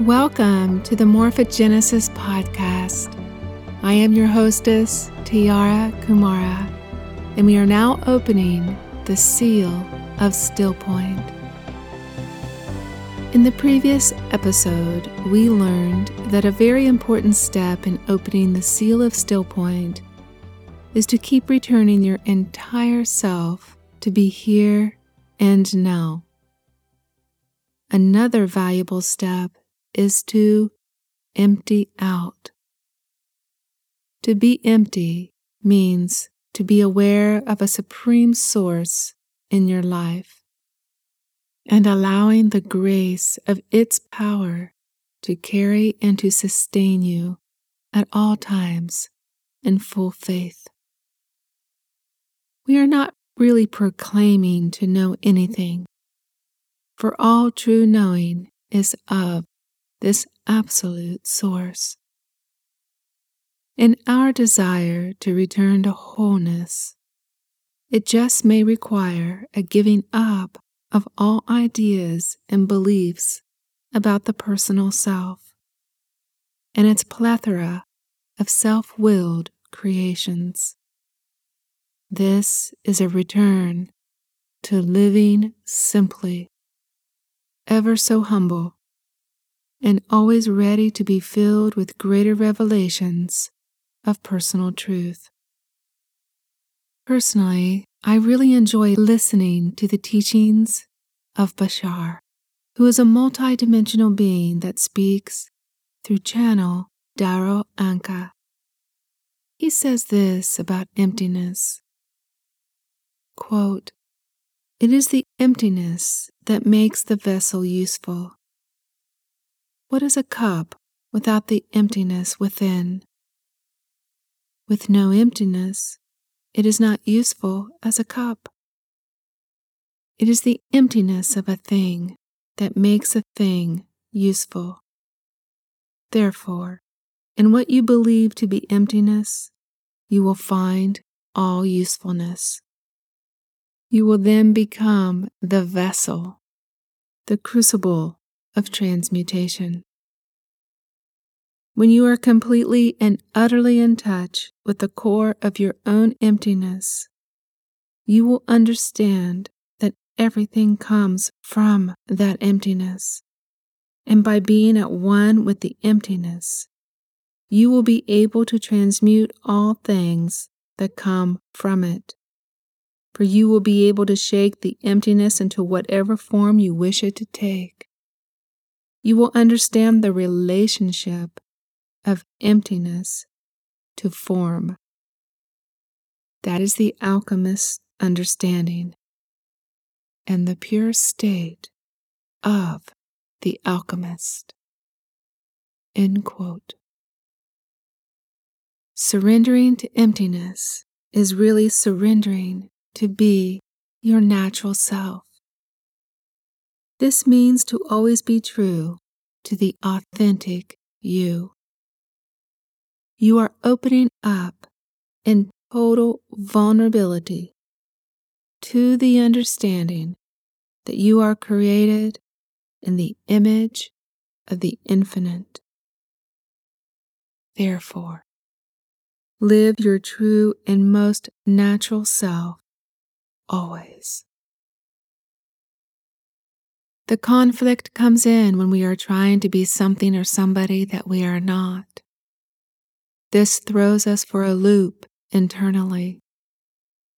Welcome to the Morphogenesis podcast. I am your hostess, Tiara Kumara, and we are now opening the seal of Still Point. In the previous episode, we learned that a very important step in opening the seal of Still Point is to keep returning your entire self to be here and now. Another valuable step is to empty out. To be empty means to be aware of a supreme source in your life and allowing the grace of its power to carry and to sustain you at all times in full faith. We are not really proclaiming to know anything, for all true knowing is of this absolute source. In our desire to return to wholeness, it just may require a giving up of all ideas and beliefs about the personal self and its plethora of self willed creations. This is a return to living simply, ever so humble and always ready to be filled with greater revelations of personal truth. Personally, I really enjoy listening to the teachings of Bashar, who is a multidimensional being that speaks through channel Darryl Anka. He says this about emptiness. Quote, it is the emptiness that makes the vessel useful. What is a cup without the emptiness within? With no emptiness, it is not useful as a cup. It is the emptiness of a thing that makes a thing useful. Therefore, in what you believe to be emptiness, you will find all usefulness. You will then become the vessel, the crucible of transmutation. When you are completely and utterly in touch with the core of your own emptiness, you will understand that everything comes from that emptiness. And by being at one with the emptiness, you will be able to transmute all things that come from it. For you will be able to shake the emptiness into whatever form you wish it to take you will understand the relationship of emptiness to form. That is the alchemist's understanding and the pure state of the alchemist. End quote. Surrendering to emptiness is really surrendering to be your natural self. This means to always be true to the authentic you. You are opening up in total vulnerability to the understanding that you are created in the image of the infinite. Therefore, live your true and most natural self always. The conflict comes in when we are trying to be something or somebody that we are not. This throws us for a loop internally.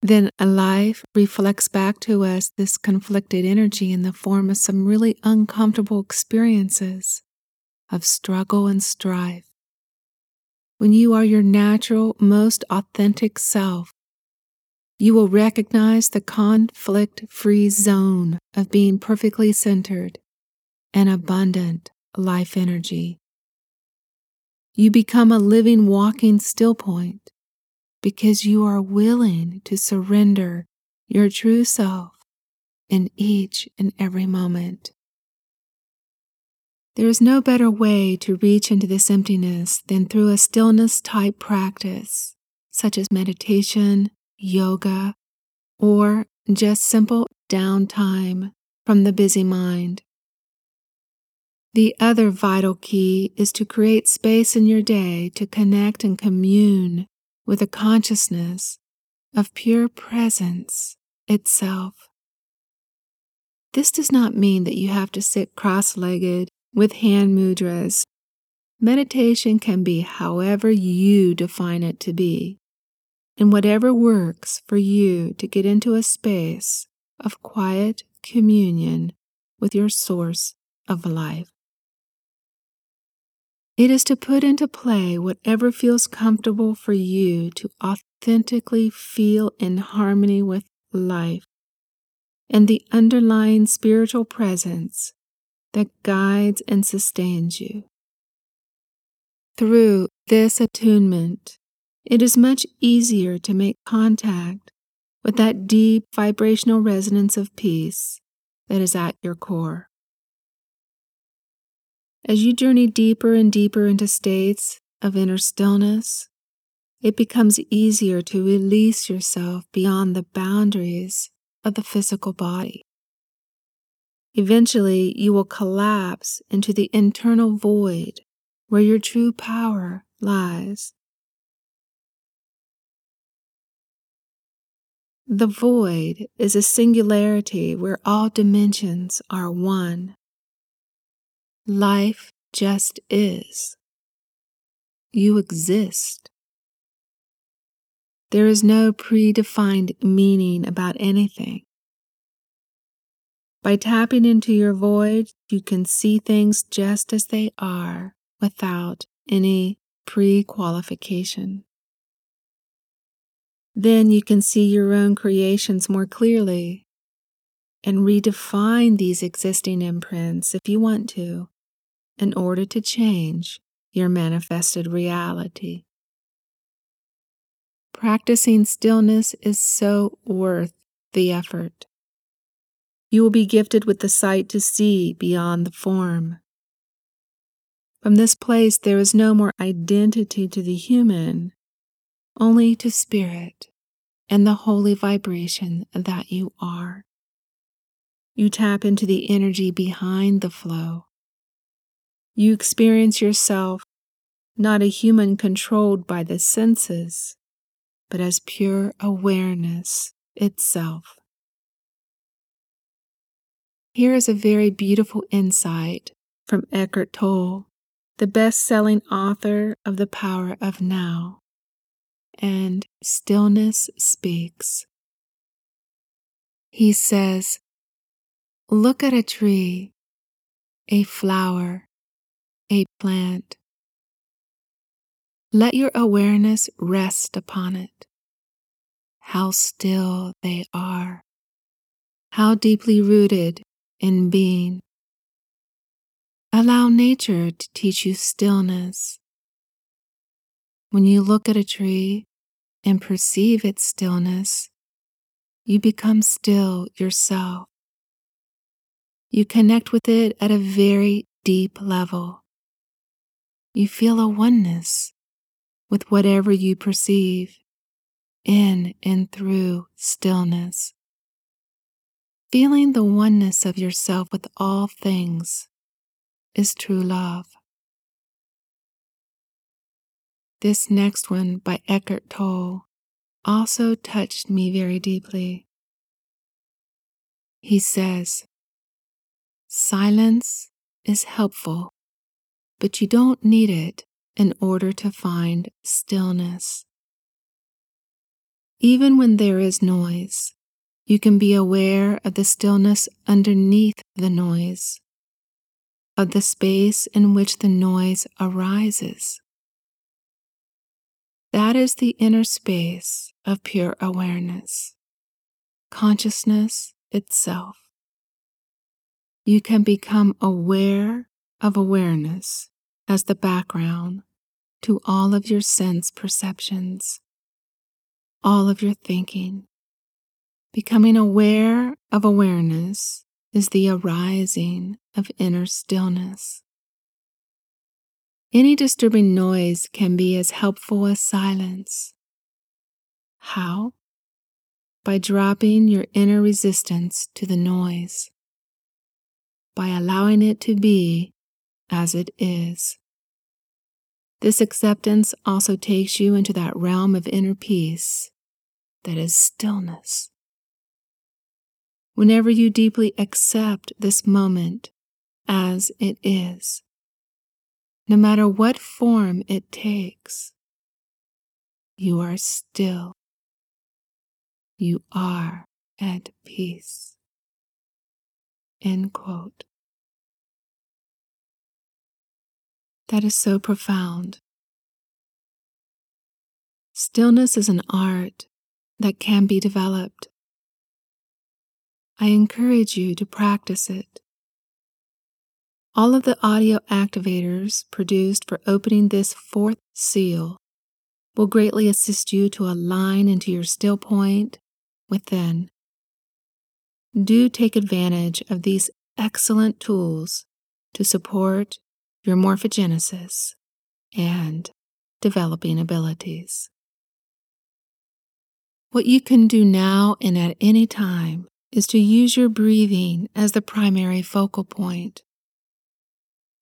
Then a life reflects back to us this conflicted energy in the form of some really uncomfortable experiences of struggle and strife. When you are your natural, most authentic self, you will recognize the conflict free zone of being perfectly centered and abundant life energy. You become a living, walking still point because you are willing to surrender your true self in each and every moment. There is no better way to reach into this emptiness than through a stillness type practice, such as meditation, yoga, or just simple downtime from the busy mind. The other vital key is to create space in your day to connect and commune with a consciousness of pure presence itself. This does not mean that you have to sit cross legged with hand mudras. Meditation can be however you define it to be, and whatever works for you to get into a space of quiet communion with your source of life. It is to put into play whatever feels comfortable for you to authentically feel in harmony with life and the underlying spiritual presence that guides and sustains you. Through this attunement, it is much easier to make contact with that deep vibrational resonance of peace that is at your core. As you journey deeper and deeper into states of inner stillness, it becomes easier to release yourself beyond the boundaries of the physical body. Eventually, you will collapse into the internal void where your true power lies. The void is a singularity where all dimensions are one. Life just is. You exist. There is no predefined meaning about anything. By tapping into your void, you can see things just as they are without any pre qualification. Then you can see your own creations more clearly and redefine these existing imprints if you want to in order to change your manifested reality. Practicing stillness is so worth the effort. You will be gifted with the sight to see beyond the form. From this place, there is no more identity to the human, only to spirit and the holy vibration that you are. You tap into the energy behind the flow you experience yourself not a human controlled by the senses, but as pure awareness itself. Here is a very beautiful insight from Eckhart Tolle, the best selling author of The Power of Now and Stillness Speaks. He says, Look at a tree, a flower, a plant. Let your awareness rest upon it. How still they are. How deeply rooted in being. Allow nature to teach you stillness. When you look at a tree and perceive its stillness, you become still yourself. You connect with it at a very deep level. You feel a oneness with whatever you perceive in and through stillness. Feeling the oneness of yourself with all things is true love. This next one by Eckhart Tolle also touched me very deeply. He says, Silence is helpful but you don't need it in order to find stillness. Even when there is noise, you can be aware of the stillness underneath the noise, of the space in which the noise arises. That is the inner space of pure awareness, consciousness itself. You can become aware of awareness as the background to all of your sense perceptions, all of your thinking. Becoming aware of awareness is the arising of inner stillness. Any disturbing noise can be as helpful as silence. How? By dropping your inner resistance to the noise, by allowing it to be as it is. This acceptance also takes you into that realm of inner peace that is stillness. Whenever you deeply accept this moment as it is, no matter what form it takes, you are still. You are at peace. End quote. That is so profound. Stillness is an art that can be developed. I encourage you to practice it. All of the audio activators produced for opening this fourth seal will greatly assist you to align into your still point within. Do take advantage of these excellent tools to support your morphogenesis and developing abilities. What you can do now and at any time is to use your breathing as the primary focal point.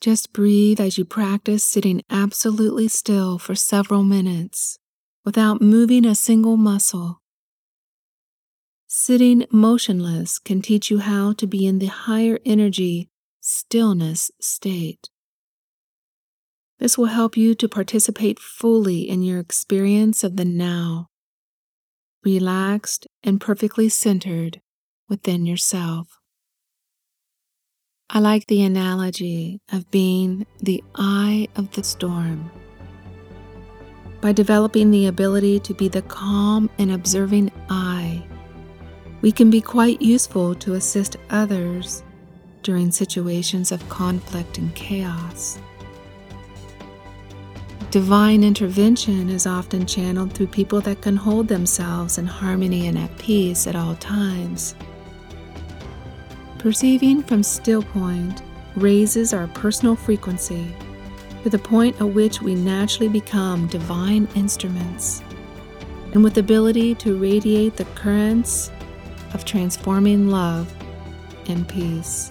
Just breathe as you practice sitting absolutely still for several minutes without moving a single muscle. Sitting motionless can teach you how to be in the higher energy stillness state. This will help you to participate fully in your experience of the now, relaxed and perfectly centered within yourself. I like the analogy of being the eye of the storm. By developing the ability to be the calm and observing eye, we can be quite useful to assist others during situations of conflict and chaos. Divine intervention is often channeled through people that can hold themselves in harmony and at peace at all times. Perceiving from still point raises our personal frequency to the point at which we naturally become divine instruments and with ability to radiate the currents of transforming love and peace.